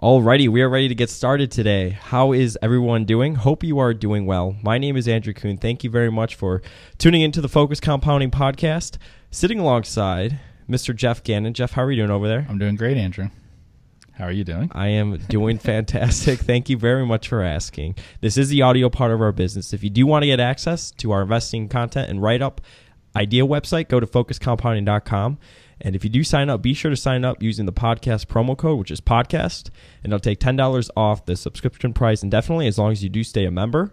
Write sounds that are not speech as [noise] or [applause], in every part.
Alrighty, we are ready to get started today. How is everyone doing? Hope you are doing well. My name is Andrew Kuhn. Thank you very much for tuning into the Focus Compounding Podcast. Sitting alongside Mr. Jeff Gannon. Jeff, how are you doing over there? I'm doing great, Andrew. How are you doing? I am doing [laughs] fantastic. Thank you very much for asking. This is the audio part of our business. If you do want to get access to our investing content and write up idea website, go to focuscompounding.com. And if you do sign up, be sure to sign up using the podcast promo code, which is podcast, and it'll take $10 off the subscription price indefinitely as long as you do stay a member.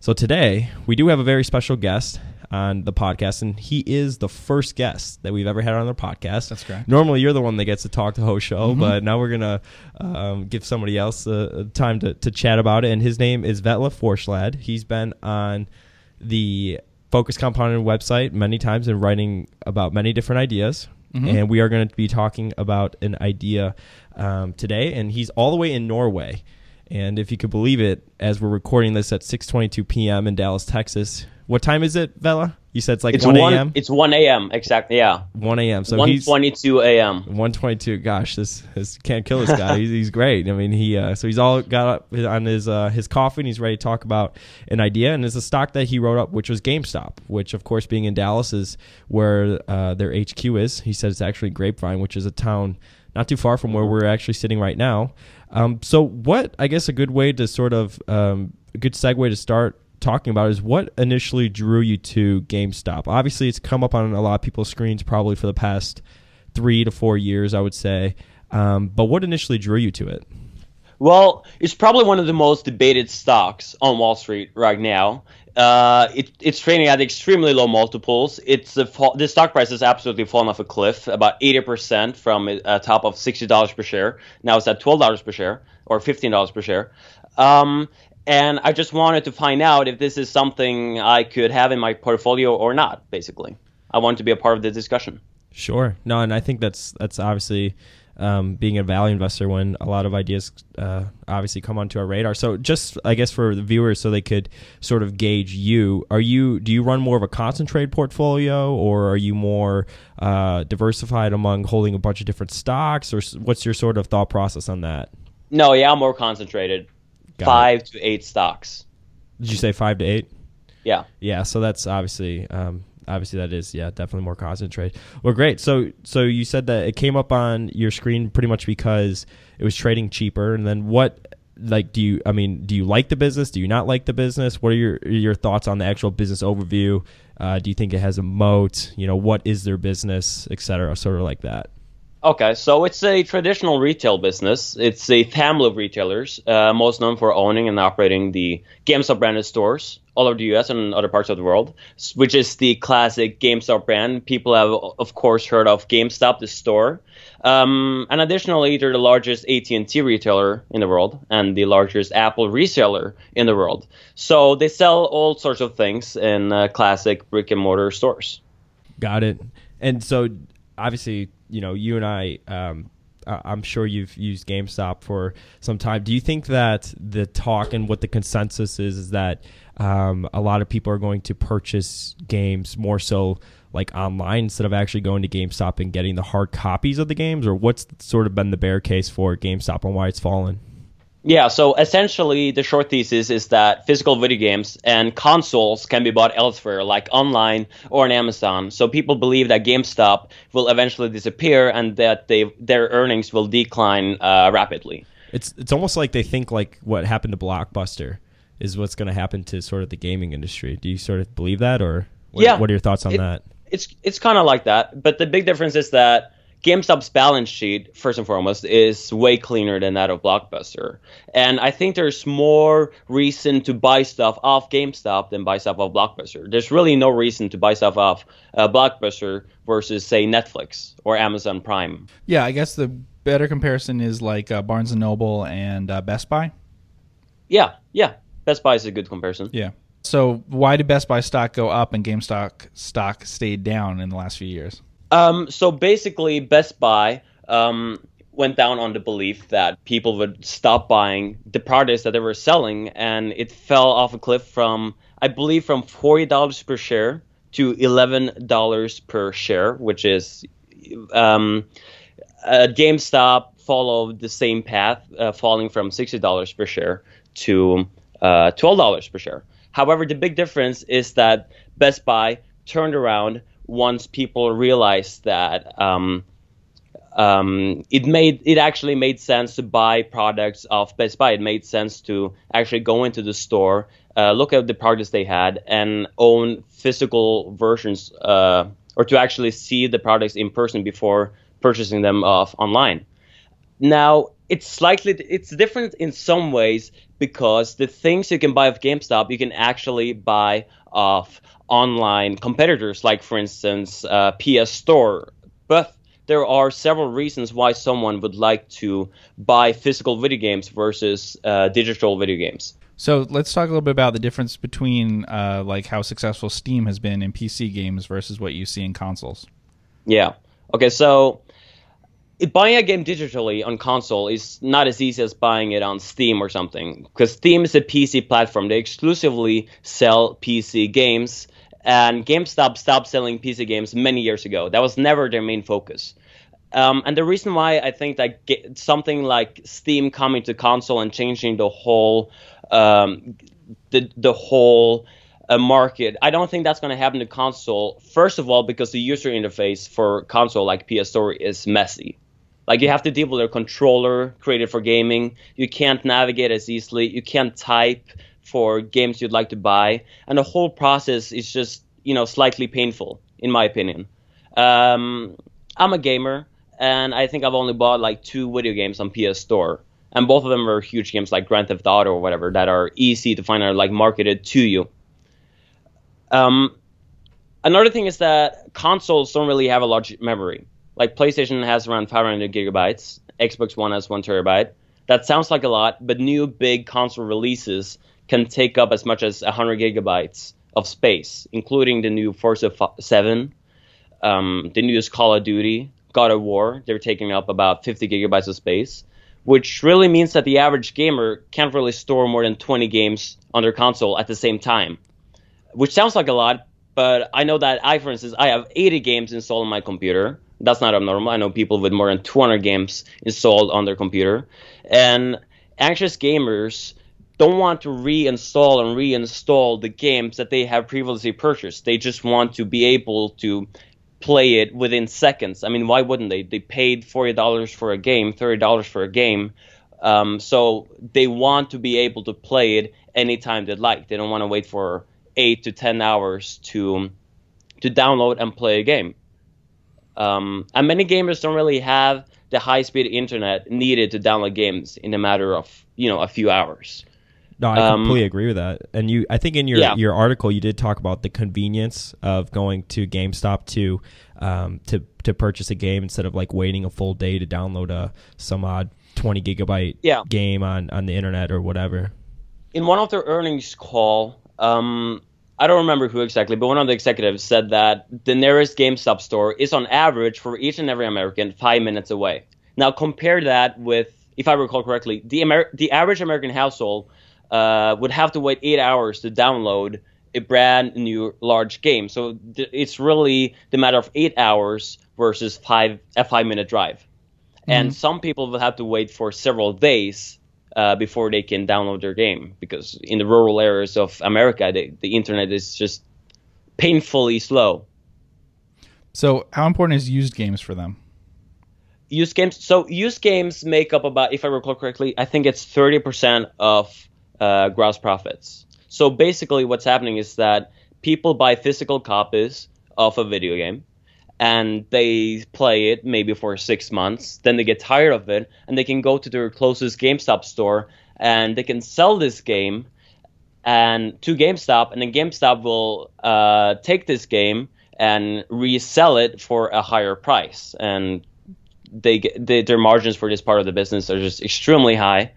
So today, we do have a very special guest on the podcast, and he is the first guest that we've ever had on the podcast. That's correct. Normally, you're the one that gets to talk the host show, but now we're gonna um, give somebody else uh, time to, to chat about it. And his name is Vetla Forslad. He's been on the Focus Compounding website many times and writing about many different ideas. And we are going to be talking about an idea um, today. And he's all the way in Norway. And if you could believe it, as we're recording this at 6:22 p.m. in Dallas, Texas. What time is it, Vela? You said it's like It's 1 a.m. It's one a.m. Exactly. Yeah. 1 a.m. So One he's twenty-two a.m. 122. Gosh, this, this can't kill this guy. he's, he's great. I mean, he uh, so he's all got up on his uh, his coffee and he's ready to talk about an idea. And it's a stock that he wrote up, which was GameStop, which of course, being in Dallas, is where uh, their HQ is. He said it's actually Grapevine, which is a town not too far from where we're actually sitting right now. Um, so, what I guess a good way to sort of um, a good segue to start talking about is what initially drew you to GameStop. Obviously, it's come up on a lot of people's screens probably for the past three to four years, I would say. Um, but what initially drew you to it? Well, it's probably one of the most debated stocks on Wall Street right now. Uh, it, it's trading at extremely low multiples. It's a fall, the stock price has absolutely fallen off a cliff, about 80% from a top of $60 per share. Now it's at $12 per share or $15 per share. Um, and I just wanted to find out if this is something I could have in my portfolio or not. Basically, I want to be a part of the discussion. Sure. No, and I think that's that's obviously um, being a value investor when a lot of ideas uh, obviously come onto our radar. So just I guess for the viewers, so they could sort of gauge you. Are you do you run more of a concentrated portfolio, or are you more uh, diversified among holding a bunch of different stocks, or what's your sort of thought process on that? No, yeah, I'm more concentrated. Got Five to eight stocks. Did you say five to eight? Yeah. Yeah, so that's obviously um, obviously that is yeah definitely more concentrated. Well, great. So so you said that it came up on your screen pretty much because it was trading cheaper, and then what? Like, do you? I mean, do you like the business? Do you not like the business? What are your your thoughts on the actual business overview? Uh, do you think it has a moat? You know, what is their business, et cetera, sort of like that. Okay, so it's a traditional retail business. It's a family of retailers, uh, most known for owning and operating the GameStop branded stores all over the US and other parts of the world, which is the classic GameStop brand. People have, of course, heard of GameStop, the store. Um, and additionally, they're the largest AT&T retailer in the world and the largest Apple reseller in the world. So they sell all sorts of things in uh, classic brick and mortar stores. Got it. And so, obviously, you know, you and I, um, I'm sure you've used GameStop for some time. Do you think that the talk and what the consensus is is that um, a lot of people are going to purchase games more so like online instead of actually going to GameStop and getting the hard copies of the games, or what's sort of been the bear case for GameStop and why it's fallen? Yeah, so essentially, the short thesis is that physical video games and consoles can be bought elsewhere, like online or on Amazon. So people believe that GameStop will eventually disappear and that they their earnings will decline uh, rapidly. It's it's almost like they think like what happened to Blockbuster is what's going to happen to sort of the gaming industry. Do you sort of believe that, or what, Yeah. what are your thoughts on It- that? It's it's kind of like that, but the big difference is that GameStop's balance sheet, first and foremost, is way cleaner than that of Blockbuster. And I think there's more reason to buy stuff off GameStop than buy stuff off Blockbuster. There's really no reason to buy stuff off uh, Blockbuster versus, say, Netflix or Amazon Prime. Yeah, I guess the better comparison is like uh, Barnes and Noble and uh, Best Buy. Yeah, yeah. Best Buy is a good comparison. Yeah. So why did Best Buy stock go up and GameStop stock stayed down in the last few years? Um, so basically, Best Buy um, went down on the belief that people would stop buying the products that they were selling, and it fell off a cliff from, I believe, from forty dollars per share to eleven dollars per share, which is um, GameStop followed the same path, uh, falling from sixty dollars per share to uh, twelve dollars per share. However, the big difference is that Best Buy turned around once people realized that um, um, it made it actually made sense to buy products of Best Buy. It made sense to actually go into the store, uh, look at the products they had, and own physical versions, uh, or to actually see the products in person before purchasing them off online. Now it's slightly it's different in some ways because the things you can buy off GameStop you can actually buy off online competitors, like for instance uh, PS Store. But there are several reasons why someone would like to buy physical video games versus uh, digital video games. So let's talk a little bit about the difference between uh, like how successful Steam has been in PC games versus what you see in consoles. Yeah. Okay. So buying a game digitally on console is not as easy as buying it on Steam or something because Steam is a PC platform. They exclusively sell PC games, and GameStop stopped selling PC games many years ago. That was never their main focus. Um, and the reason why I think that something like Steam coming to console and changing the whole um, the the whole uh, market, I don't think that's going to happen to console. First of all, because the user interface for console like PS Store is messy. Like you have to deal with a controller created for gaming. You can't navigate as easily. You can't type for games you'd like to buy, and the whole process is just you know slightly painful, in my opinion. Um, I'm a gamer and I think I've only bought like two video games on PS Store, and both of them are huge games like Grand Theft Auto or whatever that are easy to find out, like marketed to you. Um, another thing is that consoles don't really have a large memory. Like PlayStation has around 500 gigabytes, Xbox One has one terabyte. That sounds like a lot, but new big console releases can take up as much as 100 gigabytes of space, including the new Forza 7, um, the newest Call of Duty, God of War. They're taking up about 50 gigabytes of space, which really means that the average gamer can't really store more than 20 games on their console at the same time, which sounds like a lot. But I know that I, for instance, I have 80 games installed on my computer. That's not abnormal. I know people with more than 200 games installed on their computer. And anxious gamers don't want to reinstall and reinstall the games that they have previously purchased. They just want to be able to play it within seconds. I mean, why wouldn't they? They paid forty dollars for a game, thirty dollars for a game, um, so they want to be able to play it anytime they like. They don't want to wait for eight to ten hours to to download and play a game. Um, and many gamers don't really have the high speed internet needed to download games in a matter of you know a few hours. No, I Um, completely agree with that. And you, I think in your Yeah. your article, you did talk about the convenience of going to GameStop to um, to to purchase a game instead of like waiting a full day to download a some odd twenty gigabyte Yeah. game on on the internet or whatever. in one of their earnings call, um, I don't remember who exactly, but one of the executives said that the nearest GameStop store is on average for each and every American five minutes away. Now compare that with, if I recall correctly, the Amer- the average American household uh, would have to wait eight hours to download a brand new large game. So th- it's really the matter of eight hours versus five a five minute drive. And some people will have to wait for several days uh, before they can download their game because in the rural areas of America, the, the internet is just painfully slow. So, how important is used games for them? Used games. So used games make up about, if I recall correctly, I think it's thirty percent of uh, gross profits. So basically, what's happening is that people buy physical copies of a video game, and they play it maybe for six months. Then they get tired of it, and they can go to their closest GameStop store, and they can sell this game and to GameStop, and then GameStop will uh, take this game and resell it for a higher price, and they, their margins for this part of the business are just extremely high,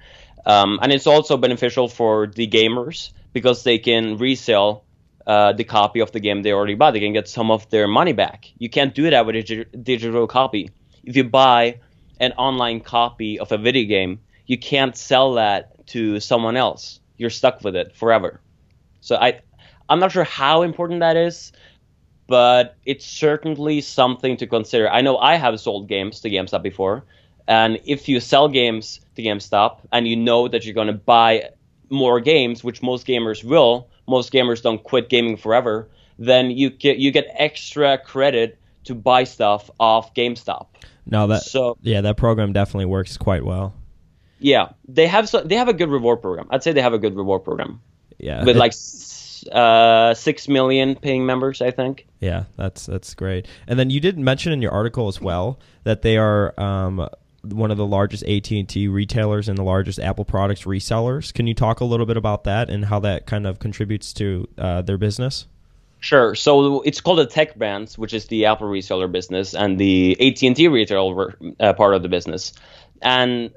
um, and it's also beneficial for the gamers because they can resell uh, the copy of the game they already bought. They can get some of their money back. You can't do that with a digi- digital copy. If you buy an online copy of a video game, you can't sell that to someone else. You're stuck with it forever. So I, I'm not sure how important that is, but it's certainly something to consider. I know I have sold games to GameStop before, And if you sell games to GameStop and you know that you're going to buy more games, which most gamers will, most gamers don't quit gaming forever, then you get you get extra credit to buy stuff off GameStop. No, that So yeah, that program definitely works quite well. yeah, they have so they have a good reward program. I'd say they have a good reward program Yeah, with it- like uh, six million paying members, I think. Yeah, that's that's great. And then you did mention in your article as well that they are um, one of the largest AT and T retailers and the largest Apple products resellers. Can you talk a little bit about that and how that kind of contributes to uh, their business? Sure. So it's called the Tech Brands, which is the Apple reseller business, and the AT and T retail uh, part of the business. And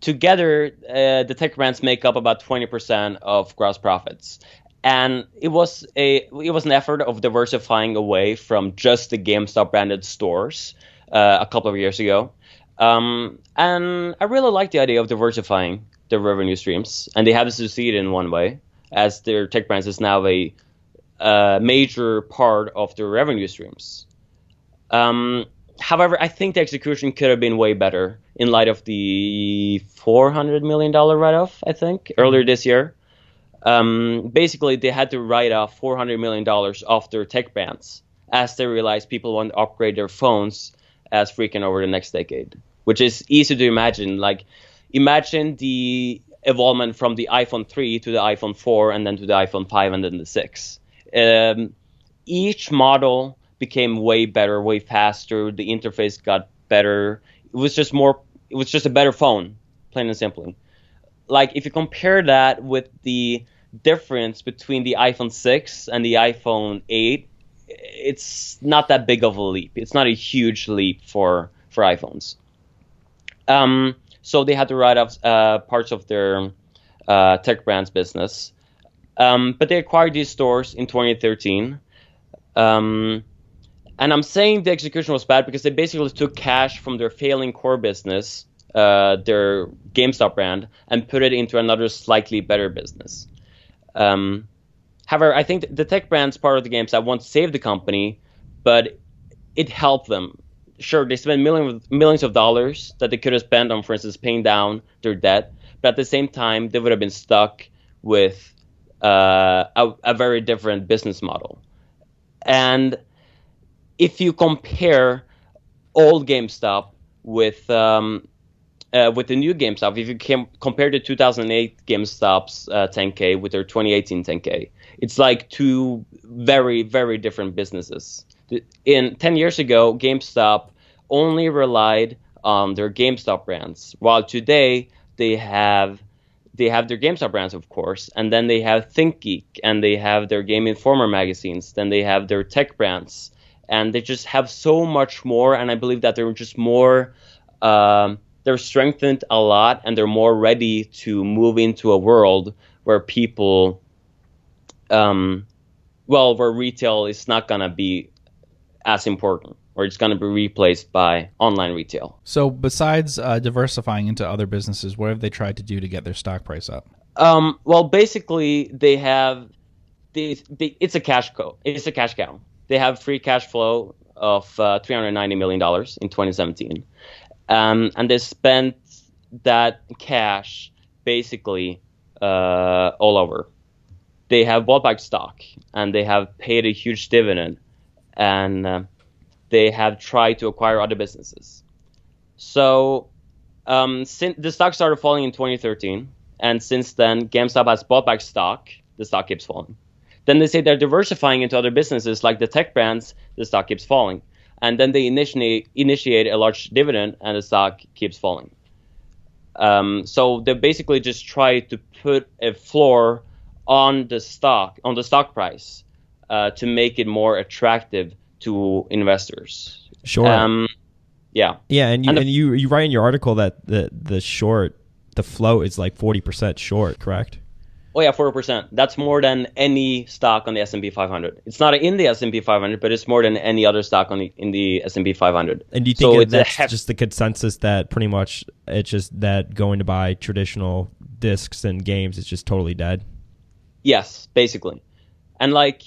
together, uh, the Tech Brands make up about twenty percent of gross profits. And it was a it was an effort of diversifying away from just the GameStop branded stores uh, a couple of years ago. Um, and I really like the idea of diversifying their revenue streams, and they have succeeded in one way, as their Tech Brands is now a a major part of their revenue streams. Um, however, I think the execution could have been way better in light of the $400 million write off, I think, earlier this year. Um, basically, they had to write off $400 million off their tech brands as they realized people want to upgrade their phones as freaking over the next decade, which is easy to imagine. Like, imagine the evolvement from the iPhone 3 to the iPhone 4 and then to the iPhone 5 and then the 6 um, each model became way better, way faster. The interface got better. It was just more. It was just a better phone, plain and simply. Like if you compare that with the difference between the iPhone 6 and the iPhone 8, it's not that big of a leap. It's not a huge leap for for iPhones. Um, so they had to write off uh, parts of their uh, tech brands business. Um, but they acquired these stores in 2013. Um, and I'm saying the execution was bad because they basically took cash from their failing core business, uh, their GameStop brand, and put it into another slightly better business. Um, however, I think the tech brand's part of the GameStop won't save the company, but it helped them. Sure, they spent millions millions of dollars that they could have spent on, for instance, paying down their debt, but at the same time, they would have been stuck with uh, a, a very different business model. And if you compare old GameStop with um, uh, with the new GameStop, if you can compare the 2008 GameStop's uh, 10K with their 2018 10K, it's like two very very different businesses. In 10 years ago, GameStop only relied on their GameStop brands, while today they have they have their GameStop brands, of course, and then they have ThinkGeek, and they have their Game Informer magazines, then they have their tech brands, and they just have so much more. And I believe that they're just more, um, they're strengthened a lot, and they're more ready to move into a world where people, um, well, where retail is not gonna be as important, or it's gonna be replaced by online retail. So, besides uh, diversifying into other businesses, what have they tried to do to get their stock price up? Um, well, basically, they have they, they, it's a cash cow. It's a cash cow. They have free cash flow of uh, 390 million dollars in 2017, um, and they spent that cash basically uh, all over. They have bought back stock and they have paid a huge dividend, and uh, they have tried to acquire other businesses. So, um, since the stock started falling in 2013 and since then GameStop has bought back stock, the stock keeps falling. Then they say they're diversifying into other businesses like the tech brands, the stock keeps falling. And then they initiate initiate a large dividend and the stock keeps falling. Um, so they basically just try to put a floor on the stock, on the stock price, uh, to make it more attractive to investors. Sure. Um, yeah. yeah, and you and and, you you write in your article that the the short the float is like forty percent short, correct? Oh yeah, forty percent. That's more than any stock on the S and P 500. It's not in the S and P 500, but it's more than any other stock on the in the S and P 500. And do you So think it's that's hef- just the consensus that pretty much it's just that going to buy traditional discs and games is just totally dead? Yes, basically. And like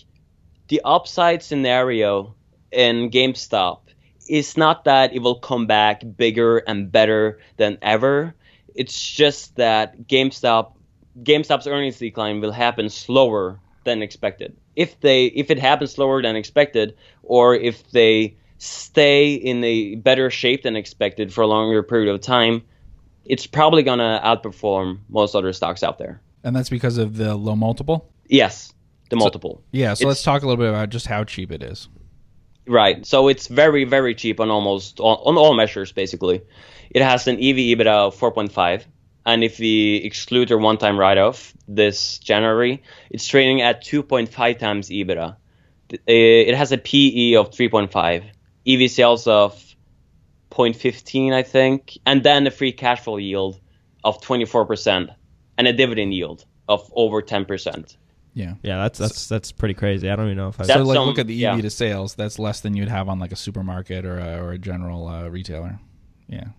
the upside scenario in GameStop it's not that it will come back bigger and better than ever. It's just that GameStop GameStop's earnings decline will happen slower than expected. If they if it happens slower than expected, or if they stay in a better shape than expected for a longer period of time, it's probably gonna outperform most other stocks out there. And that's because of the low multiple? Yes, the multiple. Yeah, so It's- let's talk a little bit about just how cheap it is. Right. So it's very, very cheap on almost on all measures, basically. It has an EV EBITDA of 4.5. And if we exclude their one time write off this January, it's trading at 2.5 times EBITDA. Uh, It has a PE of 3.5, EV sales of 0.15, I think, and then a free cash flow yield of 24%, and a dividend yield of over 10%. Yeah. Yeah, that's that's that's pretty crazy. I don't even know if I. So like some- look at the EV yeah. to sales, that's less than you'd have on like a supermarket or a, or a general uh, retailer. Yeah.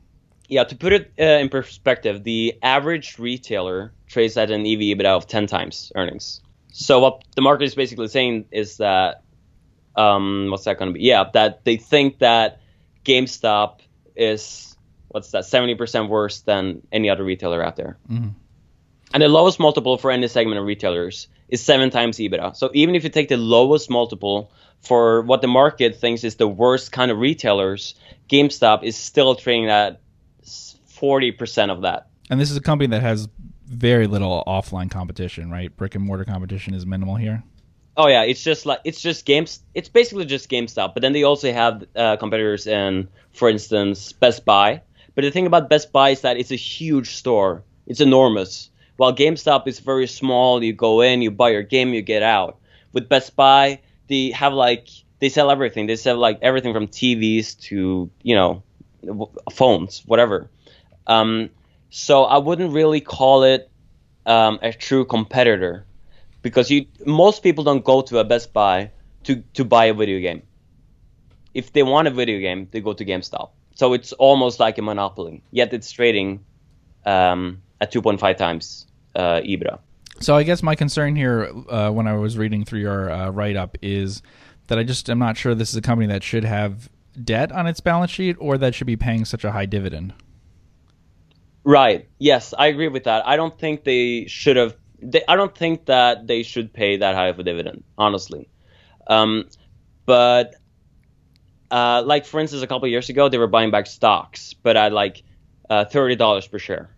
Yeah, to put it uh, in perspective, the average retailer trades at an EV EBITDA of 10 times earnings. So what the market is basically saying is that, um, what's that going to be? Yeah, that they think that GameStop is what's that 70% worse than any other retailer out there. Mhm. And the lowest multiple for any segment of retailers is seven times EBITDA. So even if you take the lowest multiple for what the market thinks is the worst kind of retailers, GameStop is still trading at forty percent of that. And this is a company that has very little offline competition, right? Brick and mortar competition is minimal here. Oh yeah, it's just like it's just games. It's basically just GameStop, but then they also have uh, competitors in, for instance, Best Buy. But the thing about Best Buy is that it's a huge store. It's enormous. While GameStop is very small, you go in, you buy your game, you get out. With Best Buy, they have like they sell everything. They sell like everything from TVs to you know phones, whatever. Um, so I wouldn't really call it um, a true competitor because you most people don't go to a Best Buy to to buy a video game. If they want a video game, they go to GameStop. So it's almost like a monopoly. Yet it's trading um, at 2.5 times uh, EBITDA. So I guess my concern here, uh, when I was reading through your uh, write up, is that I just am not sure this is a company that should have debt on its balance sheet or that should be paying such a high dividend. Right. Yes, I agree with that. I don't think they should have. They, I don't think that they should pay that high of a dividend, honestly. Um, but uh, like for instance, a couple of years ago, they were buying back stocks, but at like uh, thirty dollars per share.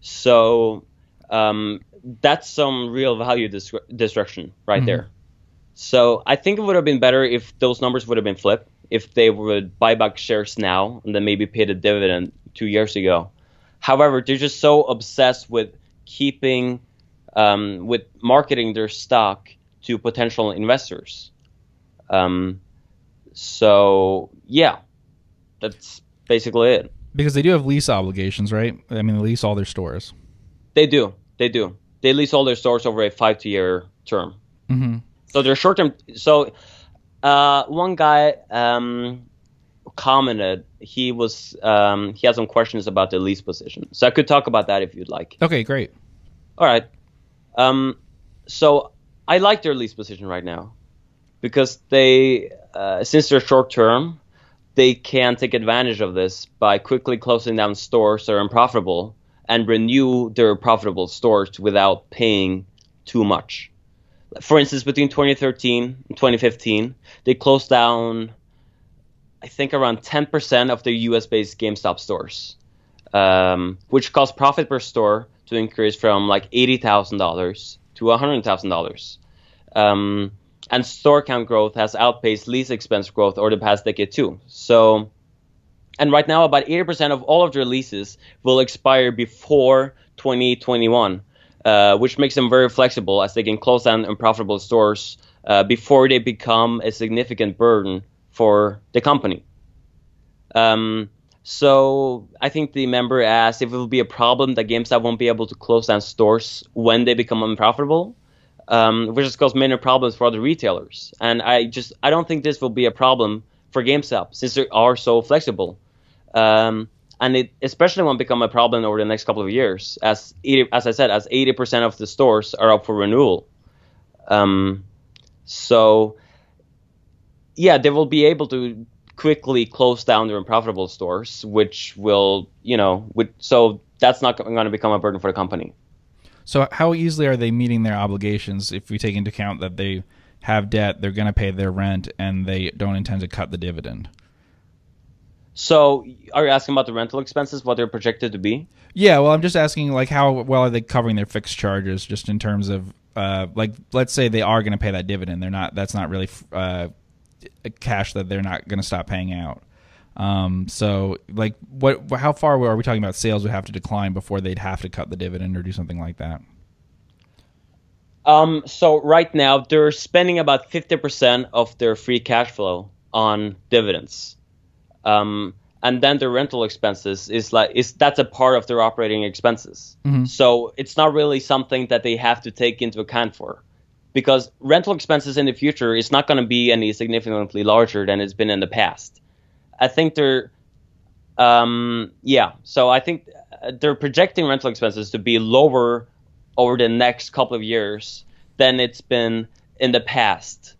So um, that's some real value dis- destruction right Mhm. there. So I think it would have been better if those numbers would have been flipped. If they would buy back shares now and then maybe pay the dividend two years ago. However, they're just so obsessed with keeping, um, with marketing their stock to potential investors. Um, so yeah, that's basically it. Because they do have lease obligations, right? I mean, they lease all their stores. They do, they do. They lease all their stores over a five to year term. Mm-hmm. So they're short term. So uh, one guy um, commented he was um, he had some questions about the lease position. So I could talk about that if you'd like. Okay, great. All right. Um, so I like their lease position right now because they, uh, since they're short term, they can take advantage of this by quickly closing down stores that are unprofitable and renew their profitable stores without paying too much. For instance, between 2013 and 2015, they closed down, I think, around 10% of their US based GameStop stores, um, which caused profit per store to increase from like $80,000 to $100,000. Um, and store count growth has outpaced lease expense growth over the past decade too. So, and right now, about 80% of all of their leases will expire before 2021, uh, which makes them very flexible as they can close down unprofitable stores uh, before they become a significant burden for the company. Um, so I think the member asked if it will be a problem that GameStop won't be able to close down stores when they become unprofitable, um, which has caused many problems for other retailers. And I just I don't think this will be a problem for GameStop since they are so flexible. Um, and it especially won't become a problem over the next couple of years, as 80, as I said, as 80% of the stores are up for renewal. Um, so yeah, they will be able to quickly close down their unprofitable stores, which will, you know, which, so that's not going to become a burden for the company. So how easily are they meeting their obligations if we take into account that they have debt, they're going to pay their rent, and they don't intend to cut the dividend? So, are you asking about the rental expenses, what they're projected to be? Yeah, well, I'm just asking, like, how well are they covering their fixed charges, just in terms of, uh, like, let's say they are going to pay that dividend. They're not. That's not really uh, cash that they're not going to stop paying out. Um, so, like, what? How far are we talking about? Sales would have to decline before they'd have to cut the dividend or do something like that. Um, so right now they're spending about 50% of their free cash flow on dividends. Um, and then the rental expenses is like is that's a part of their operating expenses. Mm-hmm. So it's not really something that they have to take into account for. Because rental expenses in the future is not going to be any significantly larger than it's been in the past. I think they're um, yeah, so I think uh, they're projecting rental expenses to be lower over the next couple of years than it's been in the past,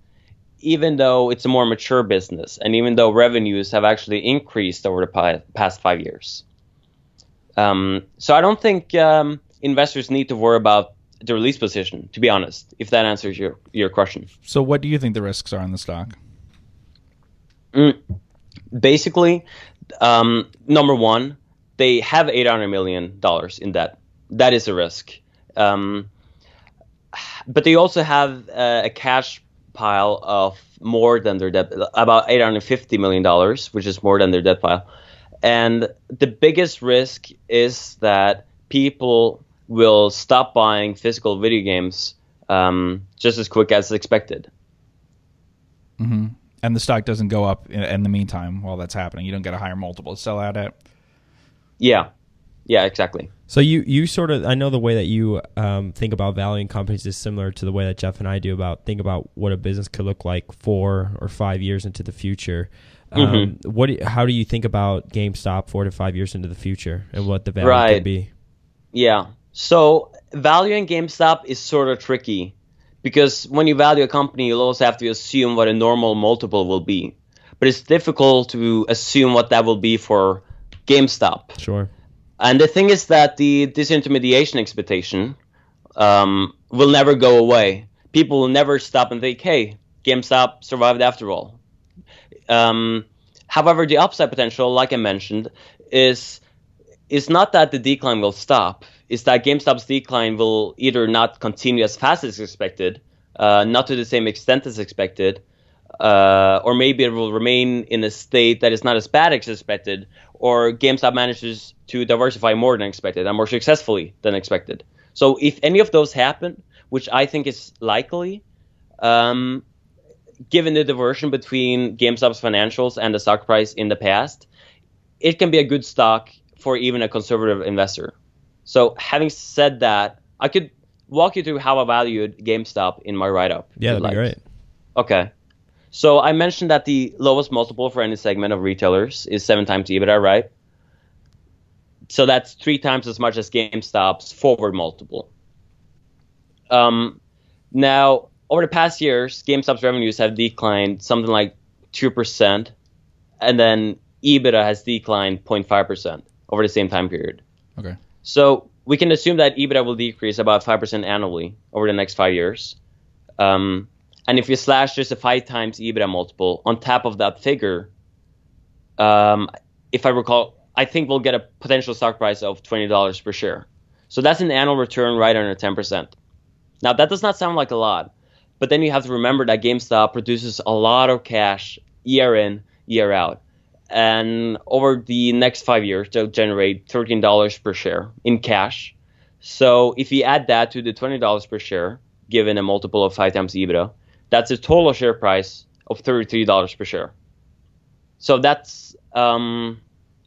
even though it's a more mature business and even though revenues have actually increased over the past five years. Um, so I don't think um, investors need to worry about the release position, to be honest, if that answers your, your question. So, what do you think the risks are in the stock? Mm, basically, um, number one, they have $800 million in debt. That is a risk. Um, but they also have uh, a cash pile of more than their debt, about $850 million, which is more than their debt pile. And the biggest risk is that people will stop buying physical video games um, just as quick as expected. Mm-hmm. And the stock doesn't go up in, in, the meantime while that's happening. You don't get a higher multiple to sell out at. Yeah, yeah, exactly. So you you sort of I know the way that you um, think about valuing companies is similar to the way that Jeff and I do about think about what a business could look like four or five years into the future. Um, Mm-hmm. what how do you think about GameStop four to five years into the future and what the value Right. could be? Yeah. So valuing GameStop is sort of tricky because when you value a company, you'll also have to assume what a normal multiple will be. But it's difficult to assume what that will be for GameStop. Sure. And the thing is that the disintermediation expectation um, will never go away. People will never stop and think, "Hey, GameStop survived after all." Um, however, the upside potential, like I mentioned, is is not that the decline will stop. It's that GameStop's decline will either not continue as fast as expected, uh, not to the same extent as expected, uh, or maybe it will remain in a state that is not as bad as expected, or GameStop manages to diversify more than expected and more successfully than expected. So if any of those happen, which I think is likely, um, given the diversion between GameStop's financials and the stock price in the past, it can be a good stock for even a conservative investor. So having said that, I could walk you through how I valued GameStop in my write-up. Yeah, you'd that'd be like. great. Okay. So I mentioned that the lowest multiple for any segment of retailers is seven times EBITDA, right? So that's three times as much as GameStop's forward multiple. Um, now, over the past years, GameStop's revenues have declined something like 2%, and then EBITDA has declined 0.5% over the same time period. Okay. So we can assume that EBITDA will decrease about 5% annually over the next five years. Um, and if you slash just a five times EBITDA multiple on top of that figure, um, if I recall, I think we'll get a potential stock price of $20 per share. So that's an annual return right under 10%. Now, that does not sound like a lot, but then you have to remember that GameStop produces a lot of cash year in, year out. And over the next five years, they'll generate $13 per share in cash. So if you add that to the $20 per share, given a multiple of five times EBITDA, that's a total share price of $33 per share. So that's um,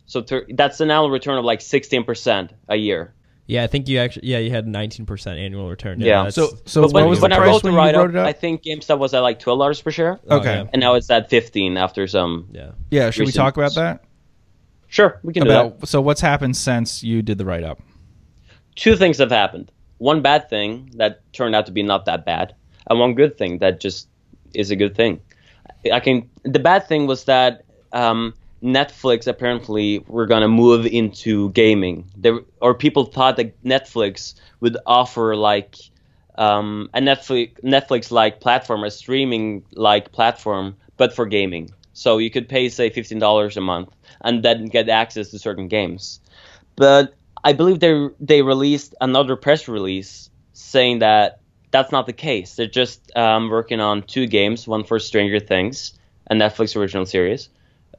so thir- that's an annual return of like 16% a year. Yeah, I think you actually yeah you had 19% annual return. Yeah. that's- So, so But what when, was when the I price wrote the when you write wrote up, it I think GameStop was at like $12 per share, okay. and now it's at 15 after some. yeah. Yeah, should we talk about that? Sure, we can do that. About so what's happened since you did the write up? two things have happened. One bad thing that turned out to be not that bad, and one good thing that just is a good thing. I can. The bad thing was that um, Netflix apparently were gonna move into gaming. There, or people thought that Netflix would offer like um, a Netflix Netflix like platform, a streaming like platform, but for gaming. So you could pay say fifteen dollars a month and then get access to certain games. But I believe they they released another press release saying that that's not the case. They're just um, working on two games, one for Stranger Things, a Netflix original series,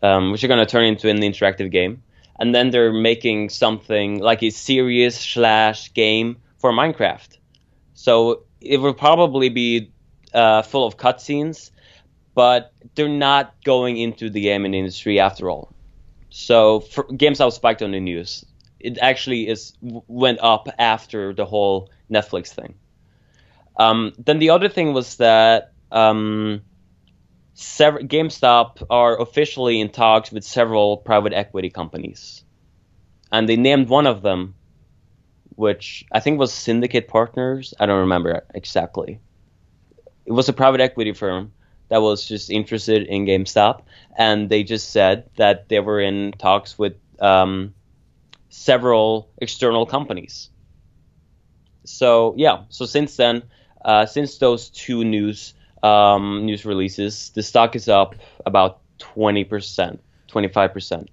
um, which are going to turn into an interactive game, and then they're making something like a series slash game for Minecraft. So it will probably be uh, full of cutscenes, but they're not going into the gaming industry after all. So for, GameStop spiked on the news. It actually is went up after the whole Netflix thing. Um, then the other thing was that um, several, GameStop are officially in talks with several private equity companies, and they named one of them, which I think was Sycamore Partners. I don't remember exactly. It was a private equity firm that was just interested in GameStop, and they just said that they were in talks with um, several external companies. So yeah, so since then, uh, since those two news um, news releases, the stock is up about twenty percent, twenty five percent.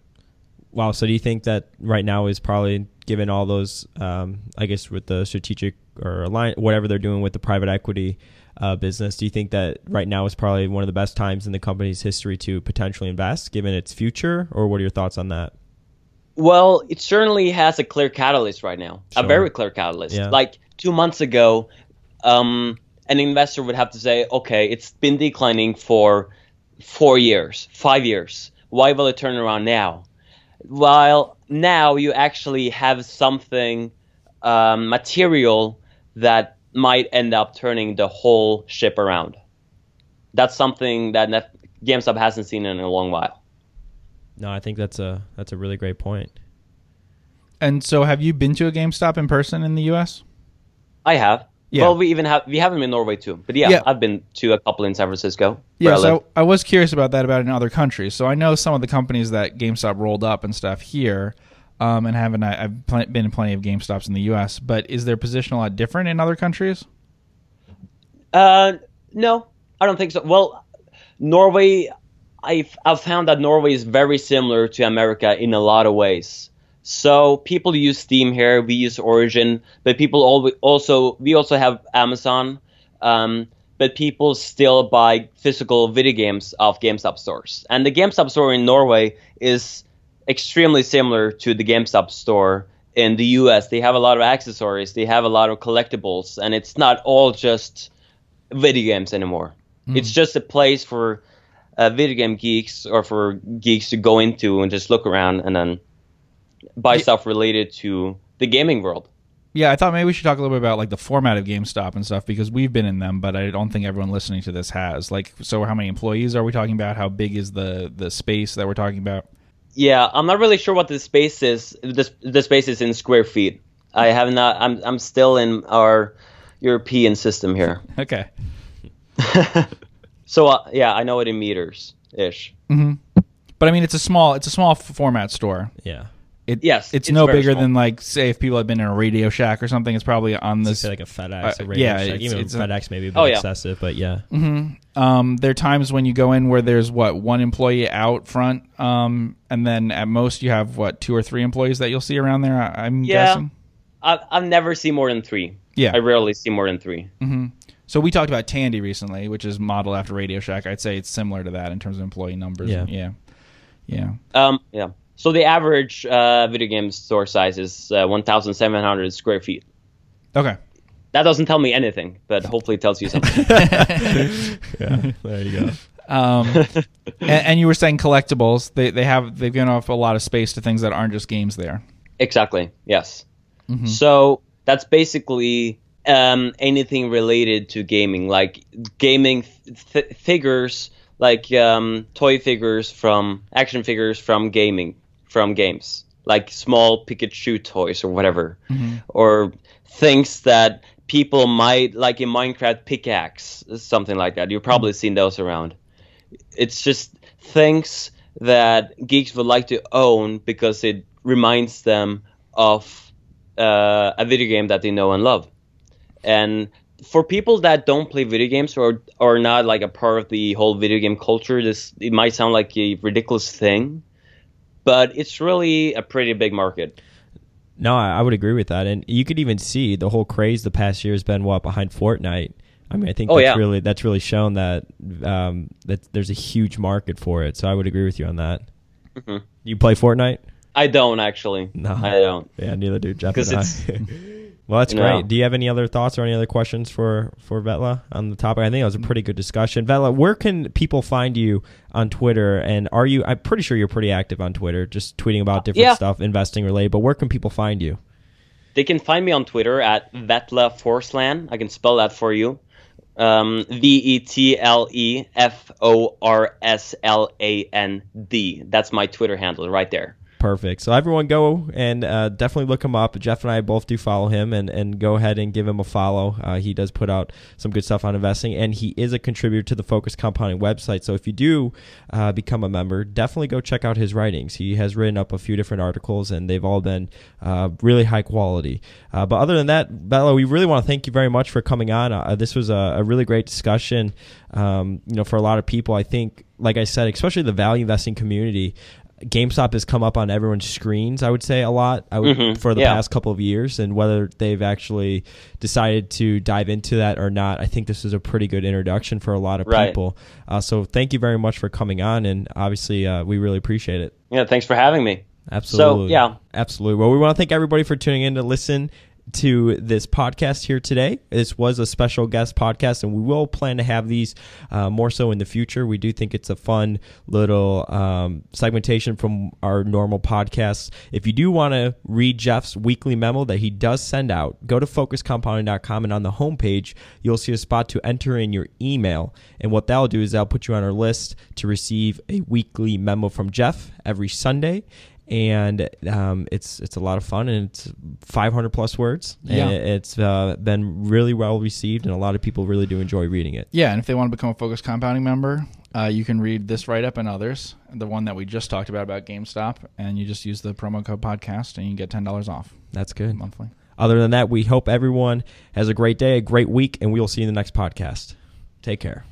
Wow. So do you think that right now is probably given all those, um, I guess, with the strategic or align whatever they're doing with the private equity uh, business, do you think that right now is probably one of the best times in the company's history to potentially invest, given its future? Or what are your thoughts on that? Well, it certainly has a clear catalyst right now, Sure. a very clear catalyst. Yeah. Like two months ago, um, an investor would have to say, okay, it's been declining for four years, five years. Why will it turn around now? While now you actually have something um, material that might end up turning the whole ship around. That's something that Net- GameStop hasn't seen in a long while. No, I think that's a that's a really great point. And so, have you been to a GameStop in person in the U.S.? I have. Yeah. Well, we even have we have them in Norway too. But yeah, Yeah. I've been to a couple in San Francisco. Yeah, I live. so I was curious about that about in other countries. So I know some of the companies that GameStop rolled up and stuff here, um, and haven't I, I've pl- been in plenty of GameStops in the U.S. But is their position a lot different in other countries? Uh, no, I don't think so. Well, Norway, I've I've found that Norway is very similar to America in a lot of ways. So people use Steam here, we use Origin, but people also we also have Amazon. Um, but people still buy physical video games off GameStop stores, and the GameStop store in Norway is extremely similar to the GameStop store in the US. They have a lot of accessories, they have a lot of collectibles, and it's not all just video games anymore. It's just a place for uh, video game geeks or for geeks to go into and just look around and then buy Yeah. stuff related to the gaming world. Yeah, I thought maybe we should talk a little bit about like the format of GameStop and stuff because we've been in them, but I don't think everyone listening to this has. Like, so how many employees are we talking about? How big is the the space that we're talking about? Yeah, I'm not really sure what the space is. The, the space is in square feet. I have not. I'm I'm still in our European system here. [laughs] Okay. [laughs] So uh, yeah, I know it in meters ish. But I mean, it's a small it's a small format store. Yeah. It, Yes, it's, it's no bigger small. than like say if people had been in a Radio Shack or something. It's probably on Let's this. say like a FedEx, Uh, a Radio yeah, Shack. it's- even it's a- FedEx maybe a bit Oh, yeah. excessive, but yeah. Um, there are times when you go in where there's what one employee out front, um, and then at most you have what two or three employees that you'll see around there. I, I'm Yeah. guessing. I've I've never seen more than three. Yeah. I rarely see more than three. So we talked about Tandy recently, which is modeled after Radio Shack. I'd say it's similar to that in terms of employee numbers. Yeah. yeah, yeah. Um, yeah. So the average uh, video game store size is uh, 1,700 square feet. Okay. That doesn't tell me anything, but hopefully it tells you something. [laughs] Yeah. there you go. Um, [laughs] and, and you were saying collectibles. They they have they've given off a lot of space to things that aren't just games there. exactly. Yes. So that's basically um, anything related to gaming, like gaming th- figures, like um, toy figures from action figures from gaming, from games, like small Pikachu toys or whatever, or things that people might like in Minecraft pickaxe, something like that. You've probably seen those around. It's just things that geeks would like to own because it reminds them of uh, a video game that they know and love. And for people that don't play video games or are not like a part of the whole video game culture, this it might sound like a ridiculous thing, but it's really a pretty big market. No, I, would agree with that, and you could even see the whole craze the past year has been what behind Fortnite. I mean, I think Oh, that's yeah. really that's really shown that um, that there's a huge market for it. So I would agree with you on that. Mhm. You play Fortnite? I don't actually. No. I don't. Yeah, neither do Geoff 'Cause and I. it's- [laughs] well, that's No. great. Do you have any other thoughts or any other questions for for Vetle on the topic? I think that was a pretty good discussion. Vetle, where can people find you on Twitter? And are you? I'm pretty sure you're pretty active on Twitter, just tweeting about different Yeah. stuff, investing related. But where can people find you? They can find me on Twitter at Vetle Forsland. I can spell that for you. Um, V E T L E F O R S L A N D. That's my Twitter handle right there. Perfect. So everyone go and uh, definitely look him up. Geoff and I both do follow him, and, and go ahead and give him a follow. Uh, he does put out some good stuff on investing, and he is a contributor to the Focus Compounding website. So if you do uh, become a member, definitely go check out his writings. He has written up a few different articles, and they've all been uh, really high quality. Uh, but other than that, Bella, we really want to thank you very much for coming on. Uh, this was a, a really great discussion. Um, you know, for a lot of people, I think, like I said, especially the value investing community. GameStop has come up on everyone's screens. I would say a lot I would, Mhm, for the yeah. past couple of years, and whether they've actually decided to dive into that or not, I think this is a pretty good introduction for a lot of Right. people. Uh, so thank you very much for coming on, and obviously uh, we really appreciate it. Yeah, thanks for having me. Absolutely. yeah. Absolutely. Well, we want to thank everybody for tuning in to listen to this podcast here today. This was a special guest podcast, and we will plan to have these uh, more so in the future. We do think it's a fun little um, segmentation from our normal podcasts. If you do want to read Geoff's weekly memo that he does send out, go to focuscompounding.com, and on the homepage, you'll see a spot to enter in your email. And what that'll do is that'll put you on our list to receive a weekly memo from Geoff every Sunday and um, it's it's a lot of fun and it's 500 plus words. Yeah. and it's uh, been really well received and a lot of people really do enjoy reading it. Yeah, and if they want to become a Focus Compounding member, uh, you can read this write up and others, the one that we just talked about about GameStop, and you just use the promo code podcast and you get ten dollars off that's good. monthly. other than that we hope everyone has a great day a great week and we will see you in the next podcast. Take care